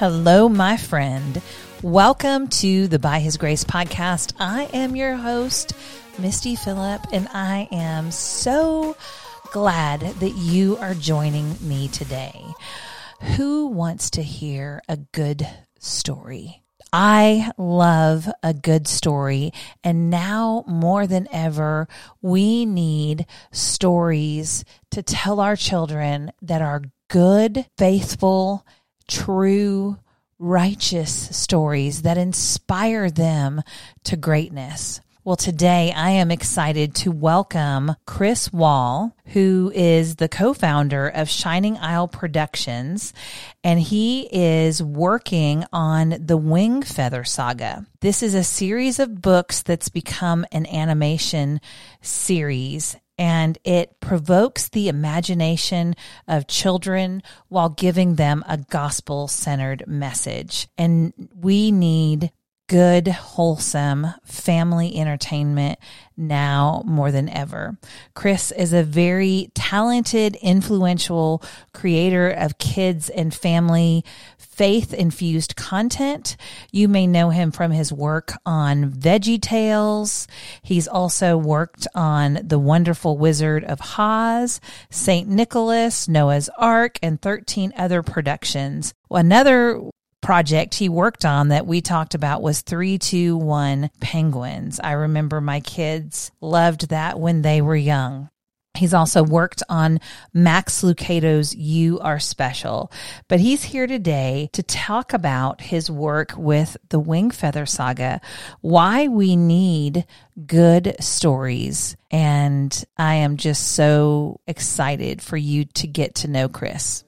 Hello, my friend. Welcome to the By His Grace podcast. I am your host, Misty Phillip, and I am so glad that you are joining me today. Who wants to hear a good story? I love a good story. And now more than ever, we need stories to tell our children that are good, faithful, true, righteous stories that inspire them to greatness. Well, today I am excited to welcome Chris Wall, who is the co founder of Shining Isle Productions, and he is working on the Wing Feather Saga. This is a series of books that's become an animation series and it provokes the imagination of children while giving them a gospel centered message. And we need good, wholesome family entertainment now more than ever. Chris is a very talented, influential creator of kids and family faith infused content. You may know him from his work on Veggie Tales. He's also worked on The Wonderful Wizard of Oz, St. Nicholas, Noah's Ark, and 13 other productions. Another project he worked on that we talked about was 321 Penguins. I remember my kids loved that when they were young. He's also worked on Max Lucado's You Are Special, but he's here today to talk about his work with the Wing Feather Saga, why we need good stories. And I am just so excited for you to get to know Chris.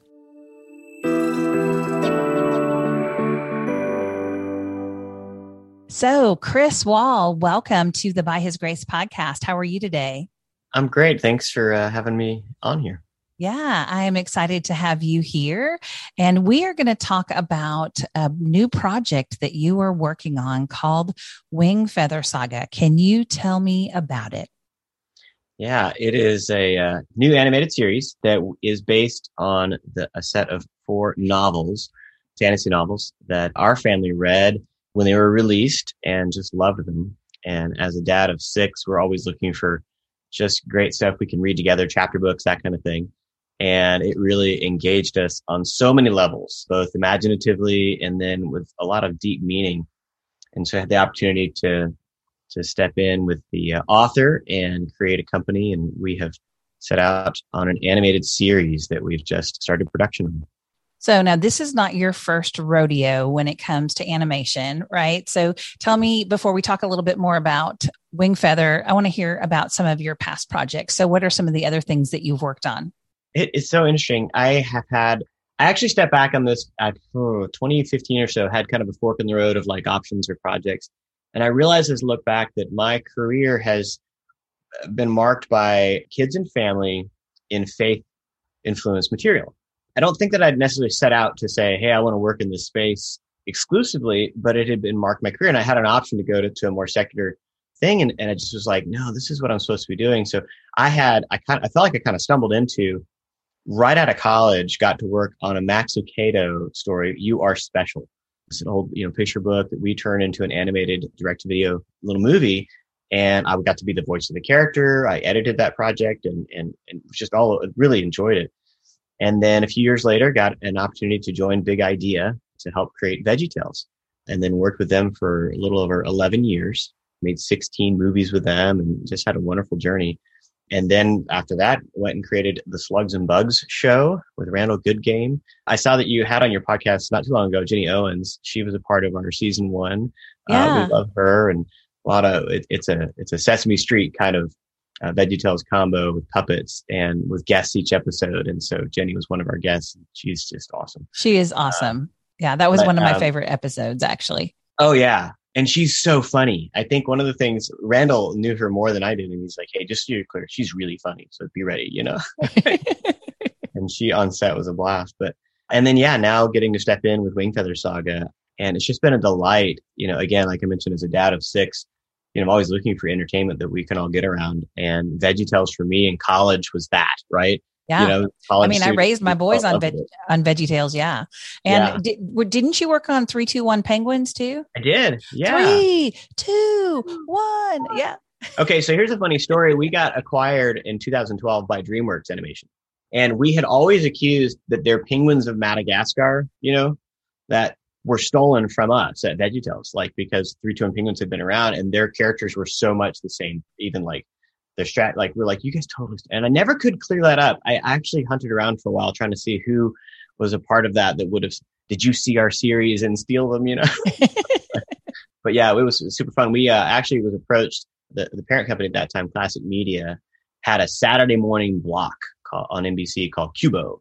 So, Chris Wall, welcome to the By His Grace podcast. How are you today? I'm great. Thanks for uh, having me on here. Yeah, I am excited to have you here. And we are going to talk about a new project that you are working on called Wing Feather Saga. Can you tell me about it? Yeah, it is a uh, new animated series that is based on the, a set of four novels, fantasy novels that our family read when they were released and just loved them. And as a dad of six, we're always looking for just great stuff we can read together, chapter books, that kind of thing. And it really engaged us on so many levels, both imaginatively and then with a lot of deep meaning. And so I had the opportunity to, to step in with the uh, author and create a company. And we have set out on an animated series that we've just started production on. So now this is not your first rodeo when it comes to animation, right? So tell me before we talk a little bit more about Wing Feather, I want to hear about some of your past projects. So what are some of the other things that you've worked on? It's so interesting. I have had, I actually stepped back on this at oh, 2015 or so, had kind of a fork in the road of like options or projects. And I realized as I look back that my career has been marked by kids and family in faith influenced material. I don't think that I'd necessarily set out to say, Hey, I want to work in this space exclusively, but it had been marked my career and I had an option to go to, to a more secular thing. And, and I just was like, no, this is what I'm supposed to be doing. So I had, I kind of, I felt like I kind of stumbled into right out of college, got to work on a Max Lucado story. You are special. It's an old, you know, picture book that we turned into an animated direct video little movie. And I got to be the voice of the character. I edited that project and, and, and just all really enjoyed it. And then a few years later, got an opportunity to join Big Idea to help create Veggie Tales and then worked with them for a little over 11 years, made 16 movies with them and just had a wonderful journey. And then after that, went and created the Slugs and Bugs show with Randall Goodgame. I saw that you had on your podcast not too long ago, Jenny Owens. She was a part of our season one. Yeah. Uh, we love her and a lot of it, it's a it's a Sesame Street kind of uh, VeggieTales combo with puppets and with guests each episode. And so Jenny was one of our guests. She's just awesome. She is awesome. Uh, yeah, that was but, one of my um, favorite episodes, actually. Oh, yeah. And she's so funny. I think one of the things Randall knew her more than I did. And he's like, hey, just so you're clear, she's really funny. So be ready, you know? and she on set was a blast. But, and then, yeah, now getting to step in with Wing Feather Saga. And it's just been a delight. You know, again, like I mentioned, as a dad of six, you know, I'm always looking for entertainment that we can all get around. And Veggie Tales for me in college was that, right? Yeah. You know, I mean, I raised my boys on veg- on Veggie Tales. Yeah. And yeah. Did, didn't you work on three, two, one penguins too? I did. Yeah. Three, two, one. Yeah. okay. So here's a funny story. We got acquired in 2012 by DreamWorks Animation. And we had always accused that they're penguins of Madagascar, you know, that were stolen from us at VeggieTales, like because Three Two One Penguins had been around and their characters were so much the same, even like the strat like we're like you guys totally and i never could clear that up. I actually hunted around for a while trying to see who was a part of that that would have did you see our series and steal them? You know? But yeah it was super fun. We uh, actually was approached the, the parent company at that time classic media had a saturday morning block call, on nbc called qubo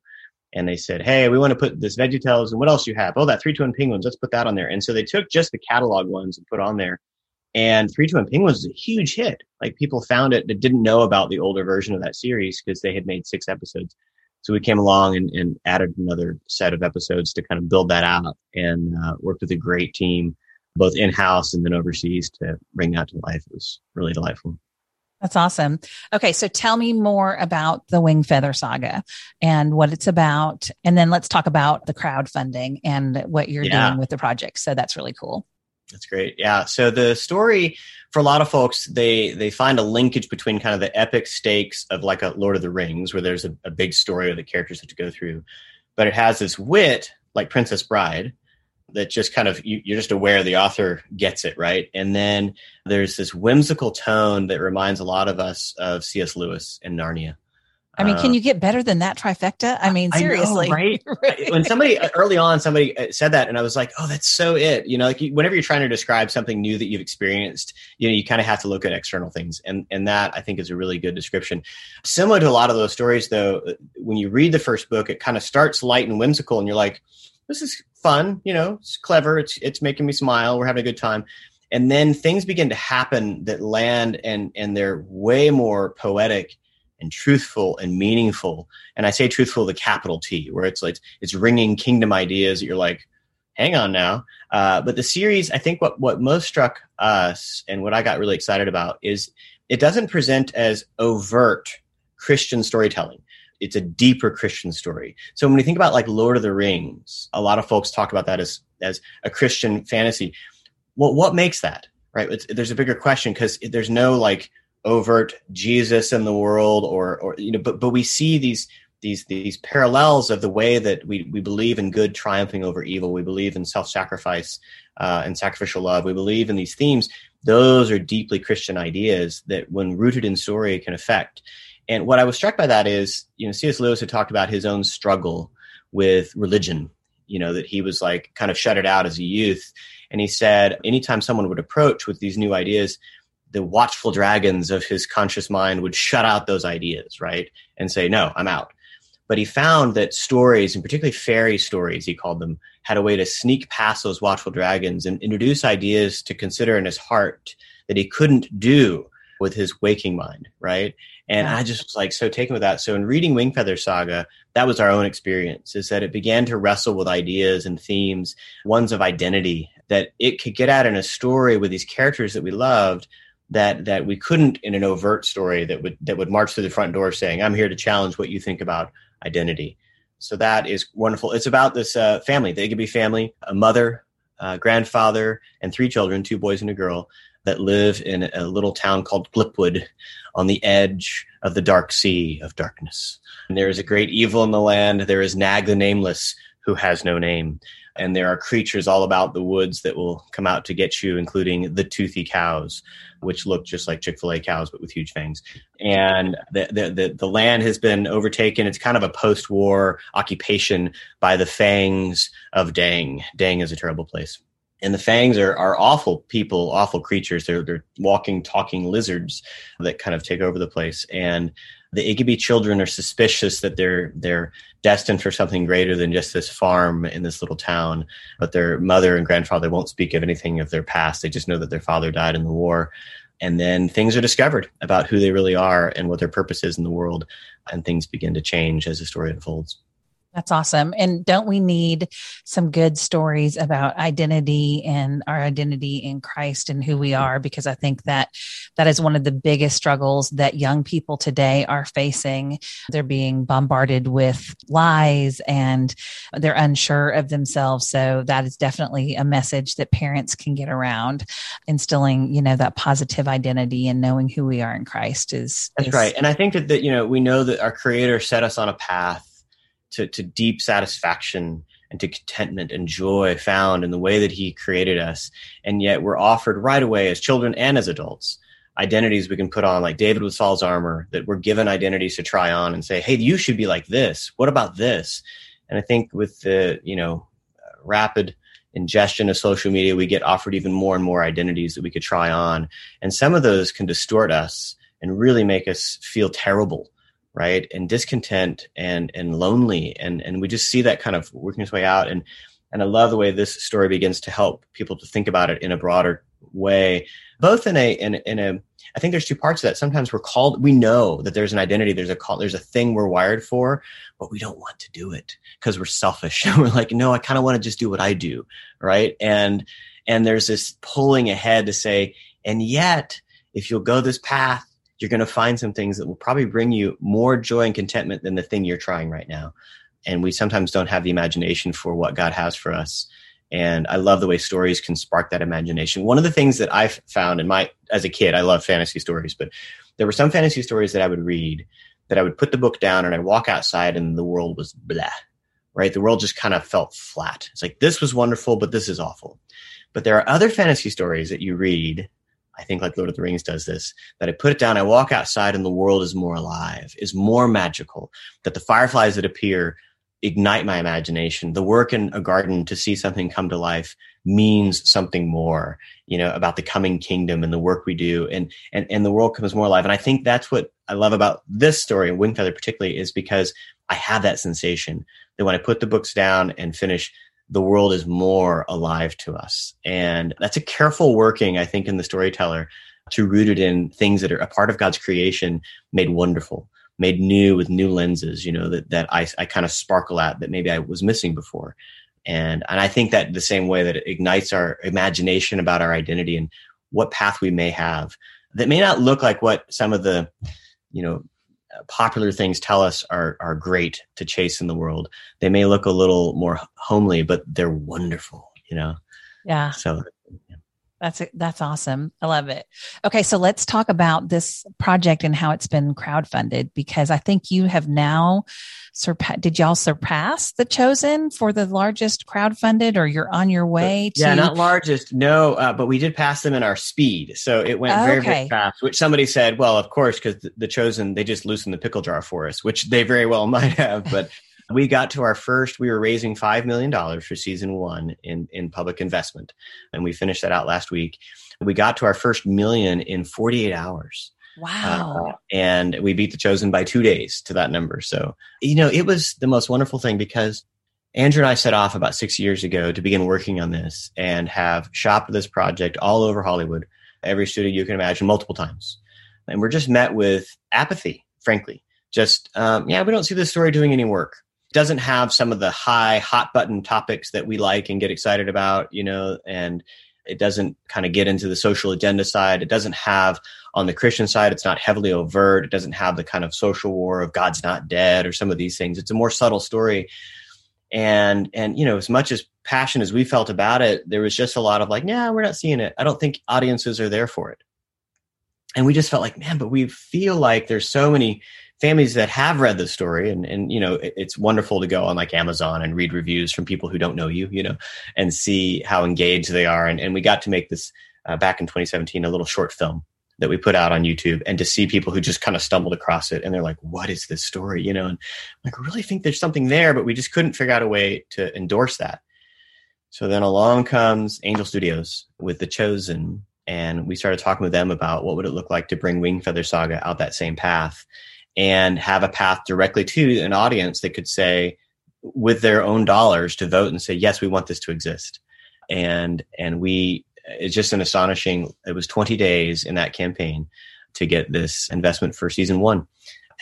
and they said hey we want to put this veggietales and what else you have oh that Three Two One Penguins let's put that on there and so they took just the catalog ones and put on there and Three Two One Penguins was a huge hit. Like people found it that didn't know about the older version of that series because they had made six episodes. So we came along and, and, added another set of episodes to kind of build that out and uh, worked with a great team, both in house and then overseas to bring that to life. It was really delightful. That's awesome. Okay, so tell me more about the Wing Feather Saga and what it's about. And then let's talk about the crowdfunding and what you're yeah. doing with the project. So that's really cool. That's great. Yeah. So the story for a lot of folks, they they find a linkage between kind of the epic stakes of like a Lord of the Rings, where there's a, a big story where the characters have to go through, but it has this wit like Princess Bride that just kind of you, are just aware the author gets it right, and then there's this whimsical tone that reminds a lot of us of C.S. Lewis and Narnia. I mean, can uh, you get better than that trifecta? I mean, seriously, know, right? when somebody uh, early on somebody uh, said that, and I was like, "Oh, that's so it." You know, like whenever you're trying to describe something new that you've experienced, you know, you kind of have to look at external things, and and that I think is a really good description. Similar to a lot of those stories, though, when you read the first book, it kind of starts light and whimsical, and you're like, "This is fun," you know, it's clever, it's it's making me smile, we're having a good time and then things begin to happen that land and and they're way more poetic and truthful and meaningful. And I say truthful the capital T, where it's like it's ringing kingdom ideas that you're like, hang on now. Uh, but the series, I think what what most struck us and what I got really excited about is it doesn't present as overt Christian storytelling. It's a deeper Christian story. So when we think about like Lord of the Rings, a lot of folks talk about that as as a Christian fantasy. Well, what makes that? Right? It's, there's a bigger question because there's no like overt Jesus in the world or or you know but but we see these these these parallels of the way that we we believe in good triumphing over evil we believe in self-sacrifice uh, and sacrificial love we believe in these themes those are deeply christian ideas that when rooted in story can affect and what i was struck by that is you know cs lewis had talked about his own struggle with religion you know that he was like kind of shut it out as a youth and he said anytime someone would approach with these new ideas the watchful dragons of his conscious mind would shut out those ideas, right? And say, no, I'm out. But he found that stories, and particularly fairy stories, he called them, had a way to sneak past those watchful dragons and introduce ideas to consider in his heart that he couldn't do with his waking mind, right? And I just was like so taken with that. So in reading Wingfeather Saga, that was our own experience, is that it began to wrestle with ideas and themes, ones of identity, that it could get at in a story with these characters that we loved, that that we couldn't in an overt story that would that would march through the front door saying i'm here to challenge what you think about identity. So that is wonderful. It's about this uh, family. The Igby family a mother uh, grandfather and three children two boys and a girl that live in a little town called glipwood on the edge of the dark sea of darkness. And there is a great evil in the land. There is Gnag the nameless who has no name and there are creatures all about the woods that will come out to get you, including the toothy cows, which look just like Chick Fil A cows but with huge fangs. And the, the the the land has been overtaken. It's kind of a post-war occupation by the fangs of Dang. Dang is a terrible place. And the fangs are, are awful people, awful creatures. They're, they're walking, talking lizards that kind of take over the place. And the Igby children are suspicious that they're they're destined for something greater than just this farm in this little town. But their mother and grandfather won't speak of anything of their past. They just know that their father died in the war. And then things are discovered about who they really are and what their purpose is in the world, and things begin to change as the story unfolds. That's awesome. And don't we need some good stories about identity and our identity in Christ and who we are? Because I think that that is one of the biggest struggles that young people today are facing. They're being bombarded with lies and they're unsure of themselves. So that is definitely a message that parents can get around instilling, you know, that positive identity and knowing who we are in Christ is. That's is, right. And I think that, that, you know, we know that our creator set us on a path to, to deep satisfaction and to contentment and joy found in the way that he created us. And yet we're offered right away as children and as adults identities we can put on, like David with Saul's armor, that we're given identities to try on and say, hey, you should be like this. What about this? And I think with the, you know, rapid ingestion of social media, we get offered even more and more identities that we could try on. And some of those can distort us and really make us feel terrible right? And discontent and and lonely. And and we just see that kind of working its way out. And and i love the way this story begins to help people to think about it in a broader way both in a in, in a i think there's two parts of that. Sometimes we're called we know that there's an identity there's a call there's a thing we're wired for but we don't want to do it because we're selfish. And we're like no i kind of want to just do what i do right? And and there's this pulling ahead to say and yet if you'll go this path you're going to find some things that will probably bring you more joy and contentment than the thing you're trying right now. And we sometimes don't have the imagination for what God has for us. And I love the way stories can spark that imagination. One of the things that I've found in my, as a kid, I love fantasy stories, but there were some fantasy stories that I would read that I would put the book down and I'd walk outside and the world was blah, right? The world just kind of felt flat. It's like, this was wonderful, but this is awful. But there are other fantasy stories that you read I think like Lord of the Rings does this, that I put it down, I walk outside and the world is more alive, is more magical, that the fireflies that appear ignite my imagination. The work in a garden to see something come to life means something more, you know, about the coming kingdom and the work we do and and and the world comes more alive. And I think that's what I love about this story, Wingfeather particularly, is because I have that sensation that when I put the books down and finish, the world is more alive to us. And that's a careful working, I think, in the storyteller to root it in things that are a part of God's creation made wonderful, made new with new lenses, you know, that, that I, I kind of sparkle at that maybe I was missing before. And, and I think that the same way that it ignites our imagination about our identity and what path we may have that may not look like what some of the, you know, popular things tell us are are great to chase in the world. They may look a little more homely, but they're wonderful. You know. Yeah. So. That's that's awesome. I love it. Okay, so let's talk about this project and how it's been crowdfunded because I think you have now surpass did y'all surpass the chosen for the largest crowdfunded or you're on your way to yeah not largest no uh, but we did pass them in our speed so it went very okay. very fast which somebody said well of course because the, the chosen they just loosened the pickle jar for us which they very well might have but we got to our first we were raising $5 million for season one in, in public investment and we finished that out last week we got to our first million in 48 hours Wow. Uh, and we beat the chosen by two days to that number. So, you know, it was the most wonderful thing because Andrew and I set off about six years ago to begin working on this and have shopped this project all over Hollywood, every studio you can imagine, multiple times. And we're just met with apathy, frankly. Just, um, yeah, we don't see this story doing any work. Doesn't have some of the high, hot button topics that we like and get excited about, you know, and it doesn't kind of get into the social agenda side. It doesn't have on the Christian side, it's not heavily overt. It doesn't have the kind of social war of God's not dead or some of these things. It's a more subtle story. And and you know, as much as passion as we felt about it, there was just a lot of like, nah, we're not seeing it. I don't think audiences are there for it. And we just felt like, man, but we feel like there's so many families that have read the story and, and you know it, it's wonderful to go on like amazon and read reviews from people who don't know you you know and see how engaged they are. And, and we got to make this uh, back in 2017 a little short film that we put out on youtube and to see people who just kind of stumbled across it and they're like what is this story? You know and I'm like I really think there's something there but we just couldn't figure out a way to endorse that. So then along comes angel studios with the chosen and we started talking with them about what would it look like to bring Wing Feather saga out that same path and have a path directly to an audience that could say with their own dollars to vote and say yes we want this to exist and and we it's just an astonishing it was 20 days in that campaign to get this investment for season one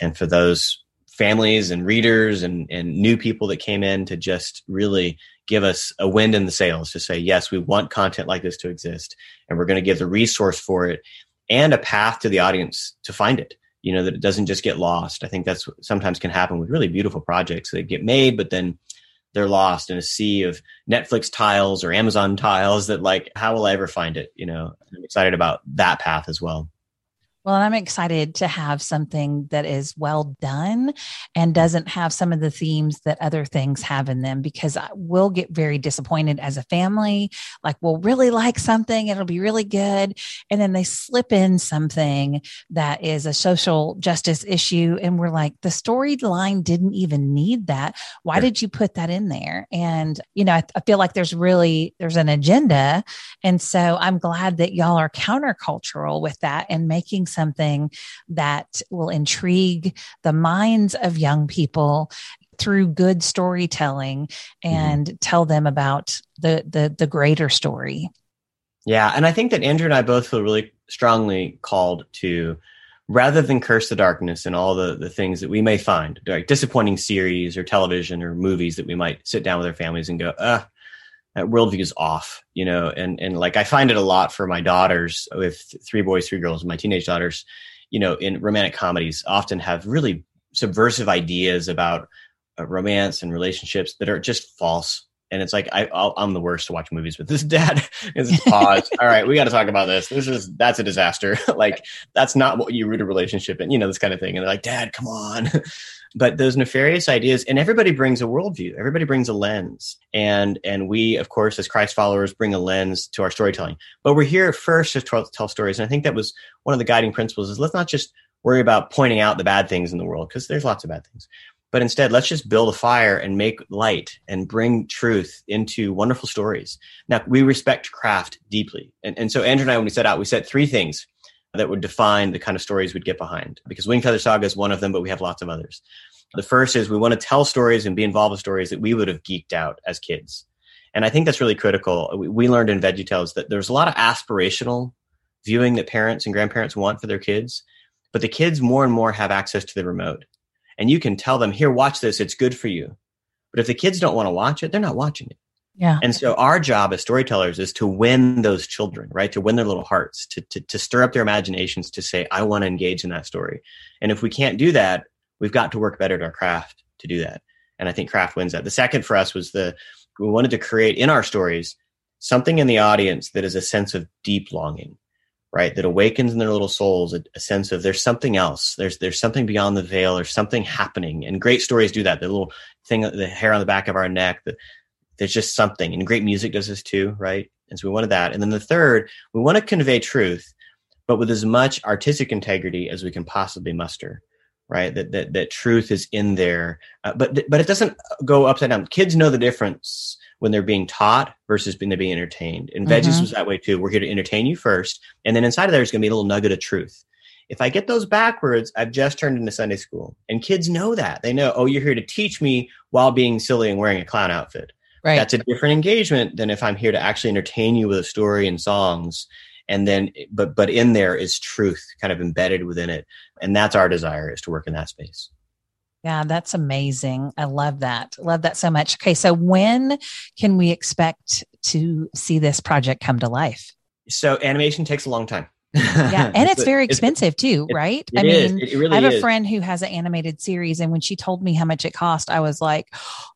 and for those families and readers and, and new people that came in to just really give us a wind in the sails to say, yes, we want content like this to exist and we're going to give the resource for it and a path to the audience to find it. You know, that it doesn't just get lost. I think that's sometimes can happen with really beautiful projects that get made, but then they're lost in a sea of Netflix tiles or Amazon tiles that like, how will I ever find it? You know, I'm excited about that path as well. Well, I'm excited to have something that is well done and doesn't have some of the themes that other things have in them because I will get very disappointed as a family. Like, we'll really like something, it'll be really good. And then they slip in something that is a social justice issue. And we're like, the storyline didn't even need that. Why sure. did you put that in there? And, you know, I, I feel like there's really, there's an agenda. And so I'm glad that y'all are countercultural with that and making something that will intrigue the minds of young people through good storytelling and mm-hmm. tell them about the, the the greater story. Yeah, and I think that Andrew and I both feel really strongly called to rather than curse the darkness and all the, the things that we may find, like disappointing series or television or movies that we might sit down with our families and go, uh, that worldview is off, you know, and, and like I find it a lot for my daughters with three boys, three girls, my teenage daughters, you know, in romantic comedies often have really subversive ideas about uh, romance and relationships that are just false. And it's like, I, am the worst to watch movies with this dad. is pause. All right, we got to talk about this. This is, that's a disaster. like, that's not what you root a relationship in, you know, this kind of thing. And they're like, dad, come on. But those nefarious ideas and everybody brings a worldview. Everybody brings a lens. And and we of course as christ followers bring a lens to our storytelling. But we're here first to tell, stories. And i think that was one of the guiding principles is let's not just worry about pointing out the bad things in the world because there's lots of bad things. But instead let's just build a fire and make light and bring truth into wonderful stories. Now we respect craft deeply. And, and so andrew and i when we set out we set three things that would define the kind of stories we'd get behind. Because Wingfeather Saga is one of them, but we have lots of others. The first is we want to tell stories and be involved with stories that we would have geeked out as kids. And I think that's really critical. We learned in VeggieTales that there's a lot of aspirational viewing that parents and grandparents want for their kids, but the kids more and more have access to the remote. And you can tell them, here, watch this, it's good for you. But if the kids don't want to watch it, they're not watching it. Yeah. And so our job as storytellers is to win those children, right? To win their little hearts, to, to, to stir up their imaginations to say, I want to engage in that story. And if we can't do that, we've got to work better at our craft to do that. And I think craft wins that. The second for us was the, we wanted to create in our stories something in the audience that is a sense of deep longing, right? That awakens in their little souls a, a, sense of there's something else. There's there's something beyond the veil. There's something happening. And great stories do that. The little thing, the hair on the back of our neck, the, there's just something. And great music does this too, right? And so we wanted that. And then the third, we want to convey truth, but with as much artistic integrity as we can possibly muster. Right, that that that truth is in there, uh, but but it doesn't go upside down. Kids know the difference when they're being taught versus when they're being entertained. And mm-hmm. Veggies was that way too. We're here to entertain you first, and then inside of there is going to be a little nugget of truth. If I get those backwards, I've just turned into Sunday school, and kids know that. They know, oh, you're here to teach me while being silly and wearing a clown outfit. Right. That's a different engagement than if I'm here to actually entertain you with a story and songs. And then, but, but in there is truth kind of embedded within it. And that's our desire is to work in that space. Yeah, that's amazing. I love that. Love that so much. Okay. So when can we expect to see this project come to life? So animation takes a long time yeah, and it's, very expensive too, right? It I mean, it really I have is. a friend who has an animated series, and when she told me how much it cost, I was like,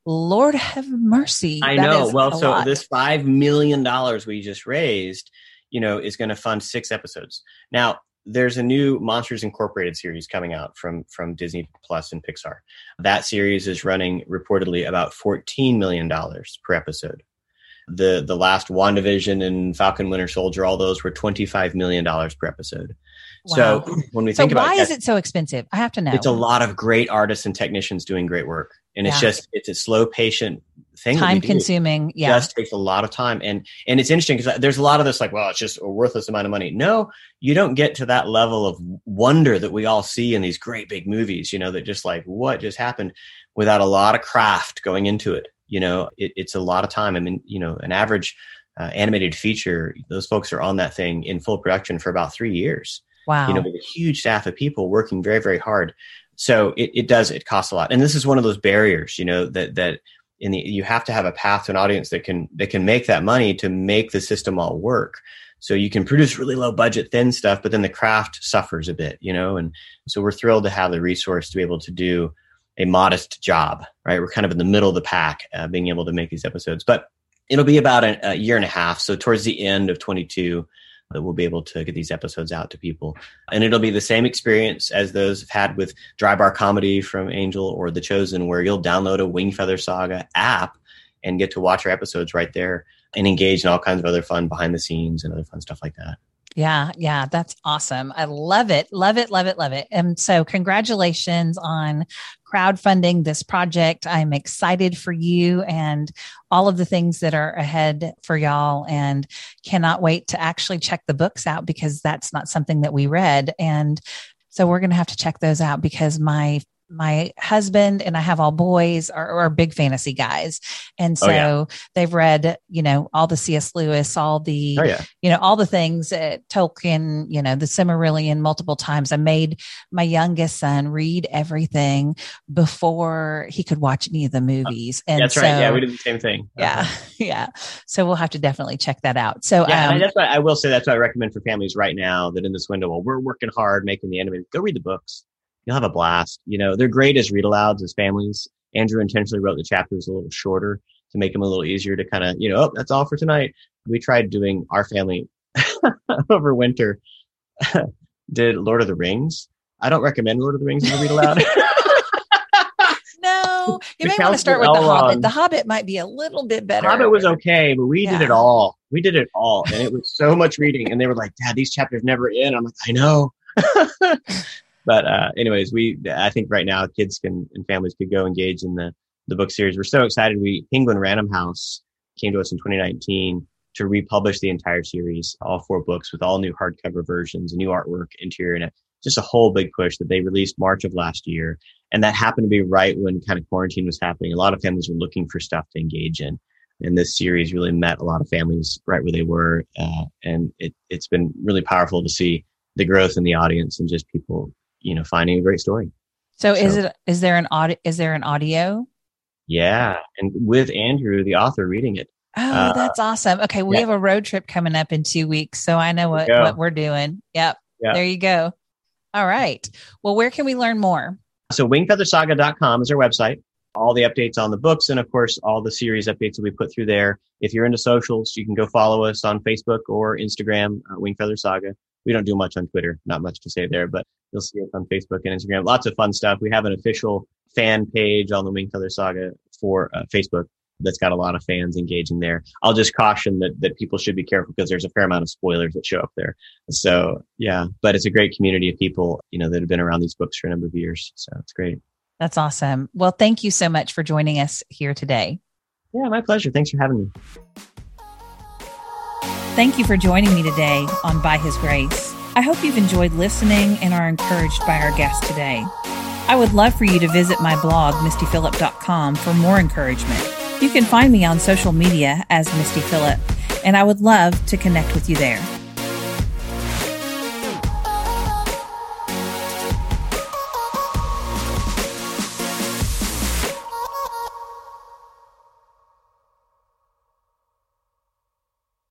"Lord have mercy." I know. Well, so lot. this five million dollars we just raised, you know, is going to fund six episodes. Now, there's a new Monsters Incorporated series coming out from from Disney Plus and Pixar. That series is running reportedly about fourteen million dollars per episode the the last WandaVision and Falcon Winter Soldier, all those were twenty five million dollars per episode. Wow. So when we so think about why is it so expensive? I have to know. It's a lot of great artists and technicians doing great work, and yeah. it's just it's a slow, patient thing. Time consuming. Yeah, it just takes a lot of time, and and it's interesting because uh, there's a lot of this like, well, it's just a worthless amount of money. No, you don't get to that level of wonder that we all see in these great big movies. You know, that just like what just happened without a lot of craft going into it you know, it, it's a lot of time. I mean, you know, an average uh, animated feature, those folks are on that thing in full production for about three years. Wow. You know, with a huge staff of people working very, very hard. so it, it does it costs a lot and this is one of those barriers you know that that in the you have to have a path to an audience that can that can make that money to make the system all work so you can produce really low budget thin stuff but then the craft suffers a bit you know and so we're thrilled to have the resource to be able to do a modest job right we're kind of in the middle of the pack uh, being able to make these episodes but it'll be about a, a year and a half so towards the end of 22 that we'll be able to get these episodes out to people. And it'll be the same experience as those have had with Dry Bar Comedy from Angel or The Chosen, where you'll download a Wingfeather Saga app and get to watch our episodes right there and engage in all kinds of other fun behind the scenes and other fun stuff like that. Yeah, yeah, that's awesome. I love it, love it, love it, love it. And so, congratulations on crowdfunding this project. I'm excited for you and all of the things that are ahead for y'all, and cannot wait to actually check the books out because that's not something that we read. And so, we're going to have to check those out because my my husband and I have all boys are, are big fantasy guys. And so oh, yeah. they've read, you know, all the C.S. Lewis, all the, oh, yeah. you know, all the things at Tolkien, you know, the Silmarillion multiple times. I made my youngest son read everything before he could watch any of the movies. And that's so, right. Yeah. We did the same thing. Yeah. Uh-huh. Yeah. So we'll have to definitely check that out. So yeah, um, that's what I will say. That's what I recommend for families right now that in this window, while we're working hard making the animated, go read the books you'll have a blast. You know, they're great as read alouds as families. Andrew intentionally wrote the chapters a little shorter to make them a little easier to kind of, you know, oh, that's all for tonight. We tried doing our family over winter. Did Lord of the Rings. I don't recommend Lord of the Rings as a read aloud. no, you may want to start with the Hobbit. The Hobbit might be a little bit better. Hobbit was okay, but we yeah. did it all. We did it all, and it was so much reading. And they were like, "Dad, these chapters never end." I'm like, "I know." But uh, anyways, we I think right now kids can and families could go engage in the the book series. We're so excited. We Penguin Random House came to us in 2019 to republish the entire series, all four books with all new hardcover versions, new artwork, interior, and just a whole big push that they released March of last year. And that happened to be right when kind of quarantine was happening. A lot of families were looking for stuff to engage in. And this series really met a lot of families right where they were. Uh, and it, it's been really powerful to see the growth in the audience and just people you know finding a great story. So, so is it is there an audio is there an audio? Yeah, and with Andrew, the author, reading it. Oh, uh, that's awesome. Okay, we yeah. have a road trip coming up in two weeks, so I know what what we're doing. Yep. yep. There you go. All right. Well, where can we learn more? So wingfeathersaga.com is our website. All the updates on the books and of course all the series updates that we put through there. If you're into socials, you can go follow us on Facebook or Instagram, uh, Wingfeather Saga. We don't do much on Twitter, not much to say there, but you'll see us on Facebook and Instagram. Lots of fun stuff. We have an official fan page on the Wingfeather Saga for uh, Facebook that's got a lot of fans engaging there. I'll just caution that that people should be careful because there's a fair amount of spoilers that show up there. So yeah, but it's a great community of people, you know, that have been around these books for a number of years. So it's great. That's awesome. Well, thank you so much for joining us here today. Yeah, my pleasure. Thanks for having me. Thank you for joining me today on By His Grace. I hope you've enjoyed listening and are encouraged by our guest today. I would love for you to visit my blog, mistyphillip.com, for more encouragement. You can find me on social media as Misty Phillip, and I would love to connect with you there.